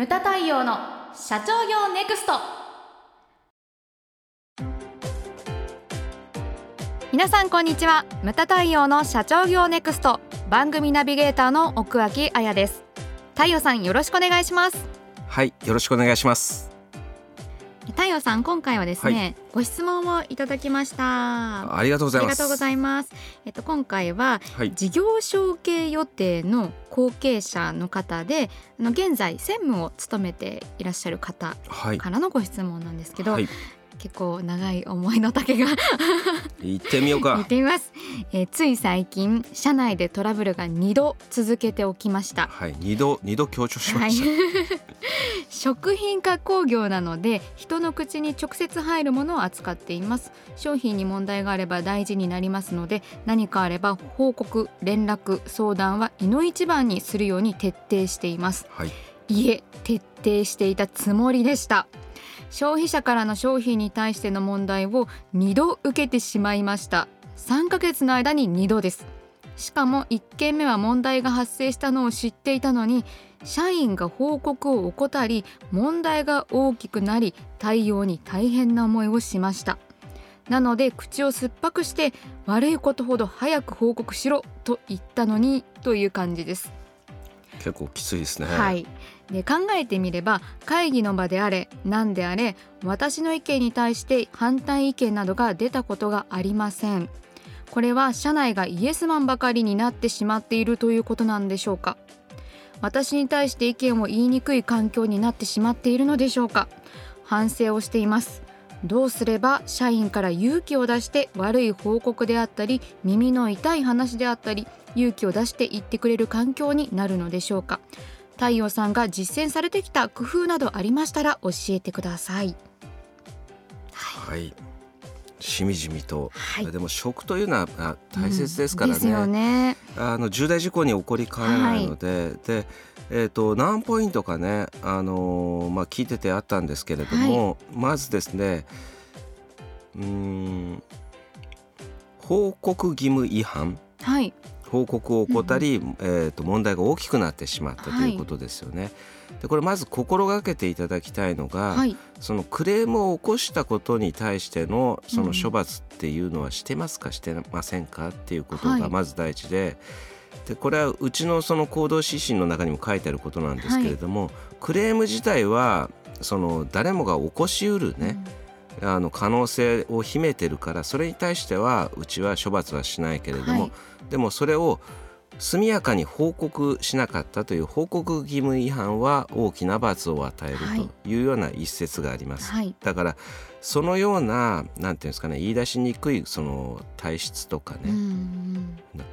ムタ太陽の社長業ネクスト。皆さんこんにちは。ムタ太陽の社長業ネクスト。番組ナビゲーターの奥脇彩です。太陽さんよろしくお願いします。はいよろしくお願いします。太陽さん今回はですね、はい、ご質問をいただきました。ありがとうございます。ありがとうございます。えっと今回は、はい、事業承継予定の後継者の方であの現在専務を務めていらっしゃる方からのご質問なんですけど、はい、結構長い思いの丈が。行ってみようか。行ってみます、えー、つい最近社内でトラブルが2度続けておきました。はい2度2度強調しました、はい、食品加工業なので人の口に直接入るものを扱っています。商品に問題があれば大事になりますので何かあれば報告連絡相談はいの一番にするように徹底しています、はい、いえ徹底していたつもりでした消費者からの商品に対しての問題を2度受けてしまいました。3ヶ月の間に2度です。しかも1件目は問題が発生したのを知っていたのに社員が報告を怠り問題が大きくなり対応に大変な思いをしました。なので口を酸っぱくして悪いことほど早く報告しろと言ったのにという感じです。結構きついですね。はい。で考えてみれば会議の場であれ何であれ私の意見に対して反対意見などが出たことがありません。これは社内がイエスマンばかりになってしまっているということなんでしょうか。私に対して意見を言いにくい環境になってしまっているのでしょうか。反省をしています。どうすれば社員から勇気を出して悪い報告であったり耳の痛い話であったり勇気を出して言ってくれる環境になるのでしょうか。太陽さんが実践されてきた工夫などありましたら教えてください。はい、しみじみと、はい、でも食というのは大切ですからね。うんね、あの重大事故に起こりかねないので。はい、でえーと、何ポイントかね、あのー、まあ、聞いててあったんですけれども、はい、まずですねうん報告義務違反、はい、報告を怠り、うん、えー、と問題が大きくなってしまったということですよね。はい、でこれまず心がけていただきたいのが、はい、そのクレームを起こしたことに対してのその処罰っていうのはしてますかしてませんかっていうことがまず第一で。でこれはうちのその行動指針の中にも書いてあることなんですけれども、はい、クレーム自体はその誰もが起こしうるね、うん、あの可能性を秘めてるからそれに対してはうちは処罰はしないけれども、はい、でもそれを速やかに報告しなかったという報告義務違反は大きな罰を与えるとい。うような一節があります。はい、だからそのようななんていうんですかね言い出しにくいその体質とかね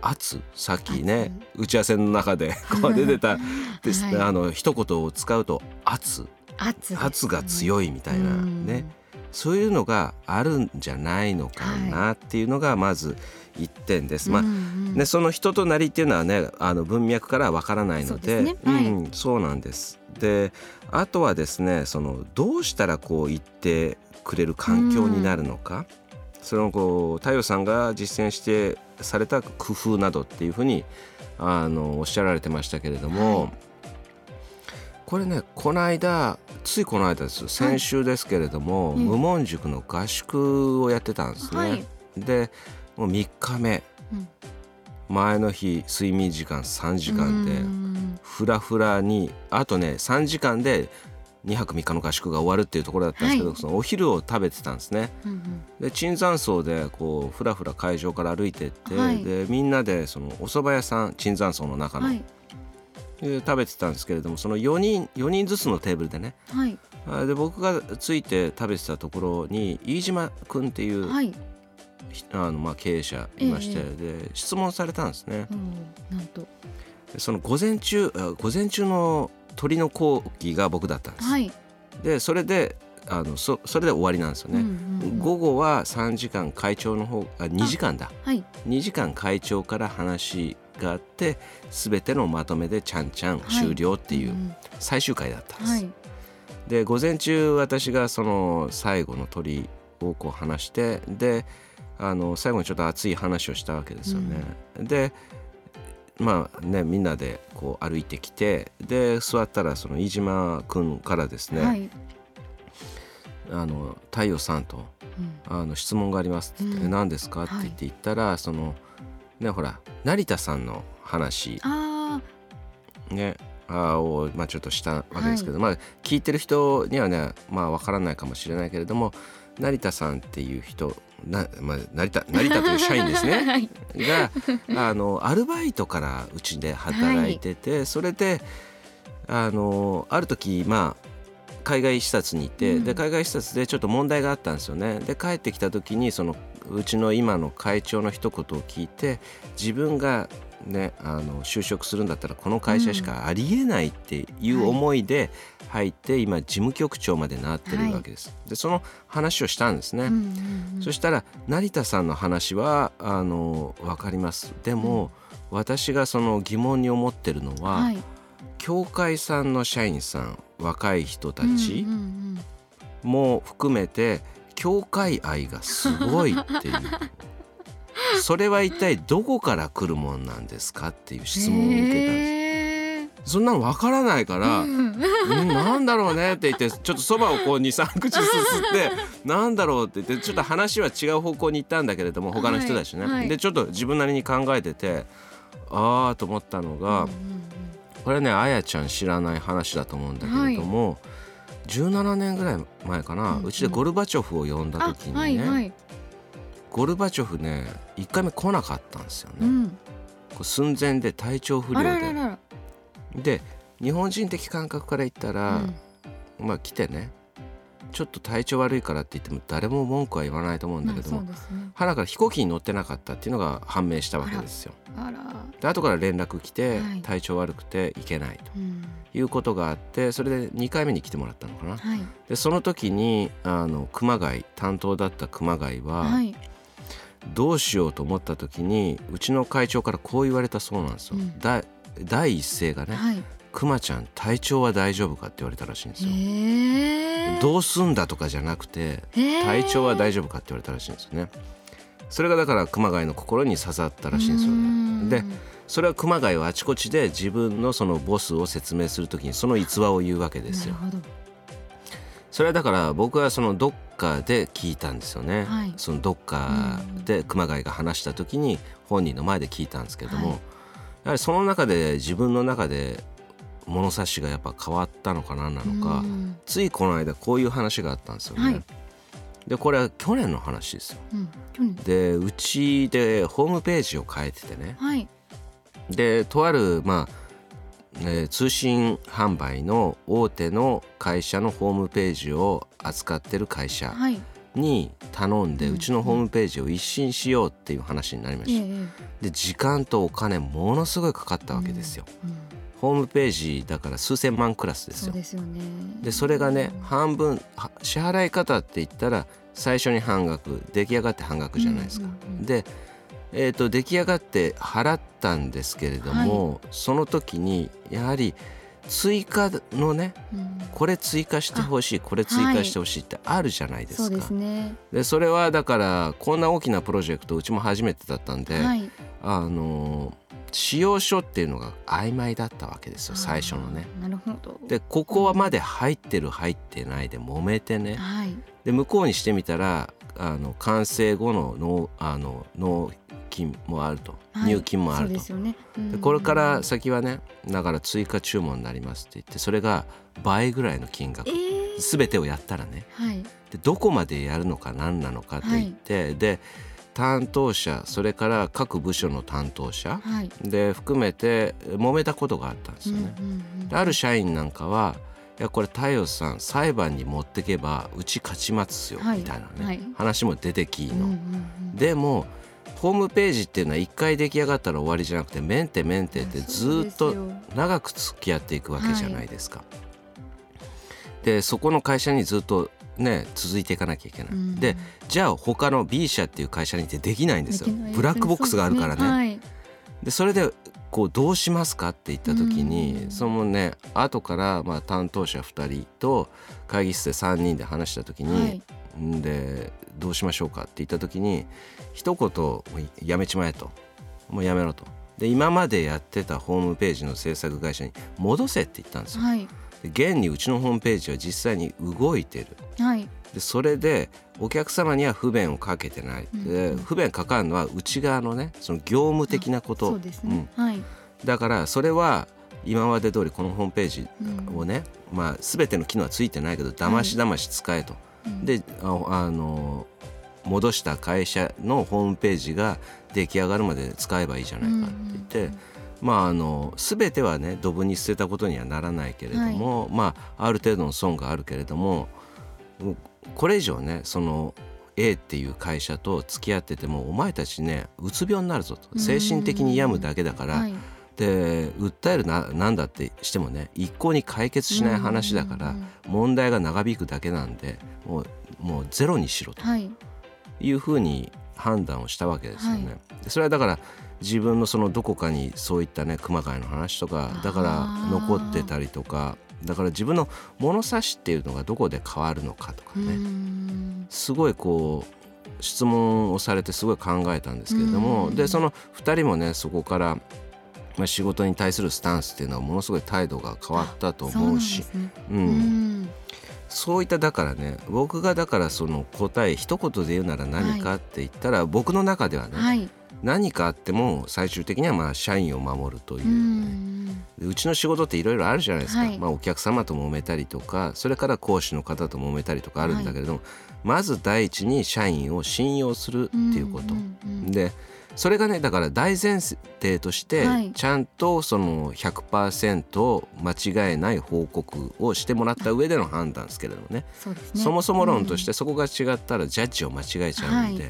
圧さっきね打ち合わせの中で こう出てた ですね、はい、あの一言を使うと圧。圧が強いみたいなねそういうのがあるんじゃないのかなっていうのがまず一点です。まあね、その人となりっていうのはねあの文脈からわからないので、ね。はい、うん、そうなんです。であとはですねそのどうしたらこう言ってくれる環境になるのか、そのこう太陽さんが実践してされた工夫などっていうふうにあのおっしゃられてましたけれども、はい、これねこの間ついこの間です。先週ですけれども、はい、無門塾の合宿をやってたんですね。はい、でもう3日目、うん、前の日睡眠時間3時間でふらふらにあとね3時間で2泊3日の合宿が終わるっていうところだったんですけど、はい、そのお昼を食べてたんですね。うんうん、で椿山荘でこうふらふら会場から歩いてって、はい、でみんなでそのお蕎麦屋さん椿山荘の中の、はい、で食べてたんですけれどもその4人4人ずつのテーブルでね、はい、で僕がついて食べてたところに飯島君っていう、はい、あのまあ経営者いまして、えー、で質問されたんですね。うん、なんと。その午前中午前中の鳥の講義が僕だったんです。はい、でそれであのそそれで終わりなんですよね、うんうんうん、午後は3時間会長の方あ2時間だ、はい、2時間会長から話があって全てのまとめでちゃんちゃん終了っていう最終回だったんです。はい、で午前中私がその最後の鳥をこう話してであの最後にちょっと熱い話をしたわけですよね。うん、でまあねみんなでこう歩いてきてで座ったらその飯島君からですね、はい、あの太陽さんと、うん、あの質問がありますって言って、うん、何ですかって言って言ったら、はい、そのねほら成田さんの話。ねあを、まあ、ちょっとしたわけですけど、はい、まあ聞いてる人にはねまあ分からないかもしれないけれども成田さんっていう人な、まあ、成田成田という社員ですね、はい、があのアルバイトからうちで働いてて、はい、それであのある時まあ海外視察にいて、うん、で海外視察でちょっと問題があったんですよね。で帰ってきた時にそのうちの今の会長の一言を聞いて自分がね、あの就職するんだったらこの会社しかありえないっていう思いで入って、今事務局長までなってるわけです。でその話をしたんですね。そしたら成田さんの話はあの分かります。でも、私がその疑問に思ってるのは、はい、協会さんの社員さん若い人たちも含めて教会愛がすごいっていう。それは一体どこから来るもんなんですかっていう質問を受けたんです。そんなのわからないから、うん、なんだろうねって言ってちょっとそばをこう23口すすって なんだろうって言ってちょっと話は違う方向に行ったんだけれども他の人たちね、はいはい、でちょっと自分なりに考えててああと思ったのが、これねあやちゃん知らない話だと思うんだけれども、はい、17年ぐらい前かな、うち、でゴルバチョフを呼んだ時にね、はいはい。ゴルバチョフね1回目来なかったんですよね、うん、寸前で体調不良で。で日本人的感覚から言ったら、うん、まあ来てねちょっと体調悪いからって言っても誰も文句は言わないと思うんだけども、ね、花から飛行機に乗ってなかったっていうのが判明したわけですよ。で後から連絡来て、はい、体調悪くて行けないということがあってそれで2回目に来てもらったのかな。はい、でその時にあの熊谷担当だった熊谷は、はいどうしようと思った時にうちの会長からこう言われたそうなんですよ。うん、だ第一声がね、はい、くまちゃん体調は大丈夫かって言われたらしいんですよ。えー、どうすんだとかじゃなくて、体調は大丈夫かって言われたらしいんですよね。それがだから熊谷の心に刺さったらしいんですよね。でそれは熊谷はあちこちで自分のそのボスを説明するときにその逸話を言うわけですよ。それはだから僕はそのどっかで聞いたんですよね、はい、そのどっかで熊谷が話した時に本人の前で聞いたんですけども、はい、やはりその中で自分の中で物差しがやっぱ変わったのかななのか、ついこの間こういう話があったんですよね。はい、でこれは去年の話ですよ。うん、でうちでホームページを変えててね、でとあるまあえー、通信販売の大手の会社のホームページを扱ってる会社に頼んで、はい、うちのホームページを一新しようっていう話になりました、うん、で時間とお金ものすごいかかったわけですよ、うん。うん、ホームページだから数千万クラスですよ。で、ね、それがね半分支払い方って言ったら最初に半額出来上がって半額じゃないですか、でえーと、出来上がって払ったんですけれども、はい、その時にやはり追加のね、うん、これ追加してほしいこれ追加してほしいってあるじゃないですか。はい、そで、ね、それはだからこんな大きなプロジェクトうちも初めてだったんで、はい、あの使用書っていうのが曖昧だったわけですよ最初のね。なるほど。でここはまで入ってる入ってないで揉めてね、はい、で向こうにしてみたらあの完成後の納あの納金もあると、はい、入金もあると、ね。でこれから先はねだから追加注文になりますって言ってそれが倍ぐらいの金額、えー、全てをやったらね、はい、でどこまでやるのか何なのかと言って、はい、で担当者それから各部署の担当者、はい、で含めて揉めたことがあったんですよね。ある社員なんかはいやこれ太陽さん裁判に持ってけばうち勝ちますよ、みたいなね、はい、話も出てきの、でもホームページっていうのは一回出来上がったら終わりじゃなくてメンテメンテってずっと長く付き合っていくわけじゃないですか。はい、でそこの会社にずっとね続いていかなきゃいけない。うん、でじゃあ他の B 社っていう会社にってできないんですよ。ブラックボックスがあるからね。ね。はい、でそれでこうどうしますかって言った時に、うん、そのね後からまあ担当者2人と会議室で3人で話した時に、はい、でどうしましょうかって言った時に一言やめちまえと。もうやめろと。で今までやってたホームページの制作会社に戻せって言ったんですよ。はい、現にうちのホームページは実際に動いてる、はい、でそれでお客様には不便をかけてない、うん、で不便かかるのは内側のねその業務的なこと、そうですね、うん、はい、だからそれは今まで通りこのホームページをね、うん、まあ、全ての機能はついてないけどだましだまし使えと、はい、であの戻した会社のホームページが出来上がるまで使えばいいじゃないかって言って、うんうん、まああの全てはねドブに捨てたことにはならないけれども、はい、まあある程度の損があるけれどもこれ以上ねその A っていう会社と付き合っててもお前たちねうつ病になるぞと。精神的に病むだけだから、はい、で訴えるななんだってしてもね一向に解決しない話だから問題が長引くだけなんでもうもうゼロにしろとい。うふうに判断をしたわけですよね。はい、それはだから自分のそのどこかにそういったね熊谷の話とかだから残ってたりとかだから自分の物差しっていうのがどこで変わるのかとかね。すごいこう質問をされてすごい考えたんですけれどもでその2人もねそこから、まあ、仕事に対するスタンスっていうのはものすごい態度が変わったと思うし。うん、そういっただからね僕がだからその答え一言で言うなら何かって言ったら、はい、僕の中ではね、はい、何かあっても最終的にはまあ社員を守るという、ね、うちの仕事っていろいろあるじゃないですか、はい、まあ、お客様と揉めたりとかそれから講師の方と揉めたりとかあるんだけれども、まず第一に社員を信用するっていうこと。でそれがねだから大前提としてちゃんとその100%間違いない報告をしてもらった上での判断ですけれどもね。そね。そもそも論としてそこが違ったらジャッジを間違えちゃうんで,、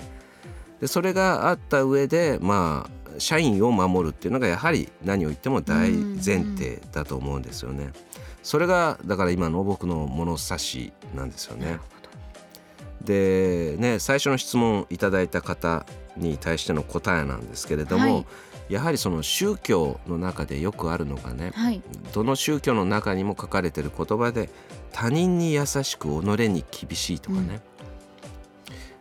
でそれがあった上でまあ社員を守るっていうのがやはり何を言っても大前提だと思うんですよね。それがだから今の僕の物差しなんですよね。でね最初の質問いただいた方に対しての答えなんですけれども、はい、やはりその宗教の中でよくあるのがね、はい、どの宗教の中にも書かれてる言葉で他人に優しく己に厳しいとかね、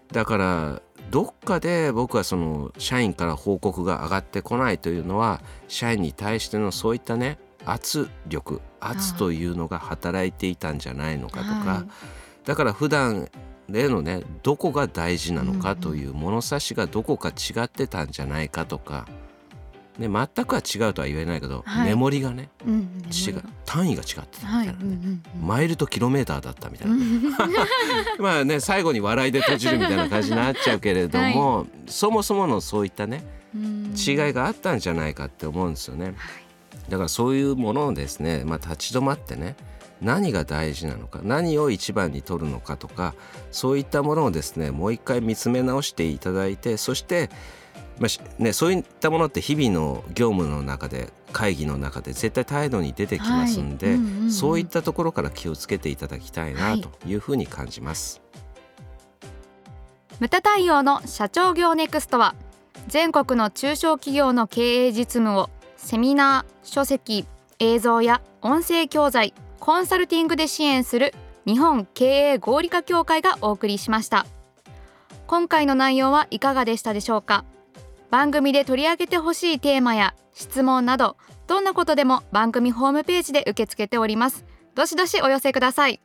うん、だからどっかで僕はその社員から報告が上がってこないというのは社員に対してのそういったね圧力圧というのが働いていたんじゃないのかとか、はい、だから普段例のねどこが大事なのかという物差しがどこか違ってたんじゃないかとか、ね、全くは違うとは言えないけど、はい、メモリがね、うん、違う。単位が違ってたみたいなね、はいうんうん、マイルとキロメーターだったみたいな、まあね最後に笑いで閉じるみたいな感じになっちゃうけれども、はい、そもそものそういったね違いがあったんじゃないかって思うんですよね。だからそういうものをですね、まあ、立ち止まってね何が大事なのか何を一番に取るのかとかそういったものをですねもう一回見つめ直していただいてそして、まあね、そういったものって日々の業務の中で会議の中で絶対態度に出てきますんで、はい。うんうんうん、そういったところから気をつけていただきたいなとい。うふうに感じます。はい、無駄対応の社長業ネクストは全国の中小企業の経営実務をセミナー書籍映像や音声教材コンサルティングで支援する日本経営合理化協会がお送りしました。今回の内容はいかがでしたでしょうか？番組で取り上げてほしいテーマや質問などどんなことでも番組ホームページで受け付けております。どしどしお寄せください。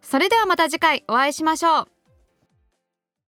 それではまた次回お会いしましょう。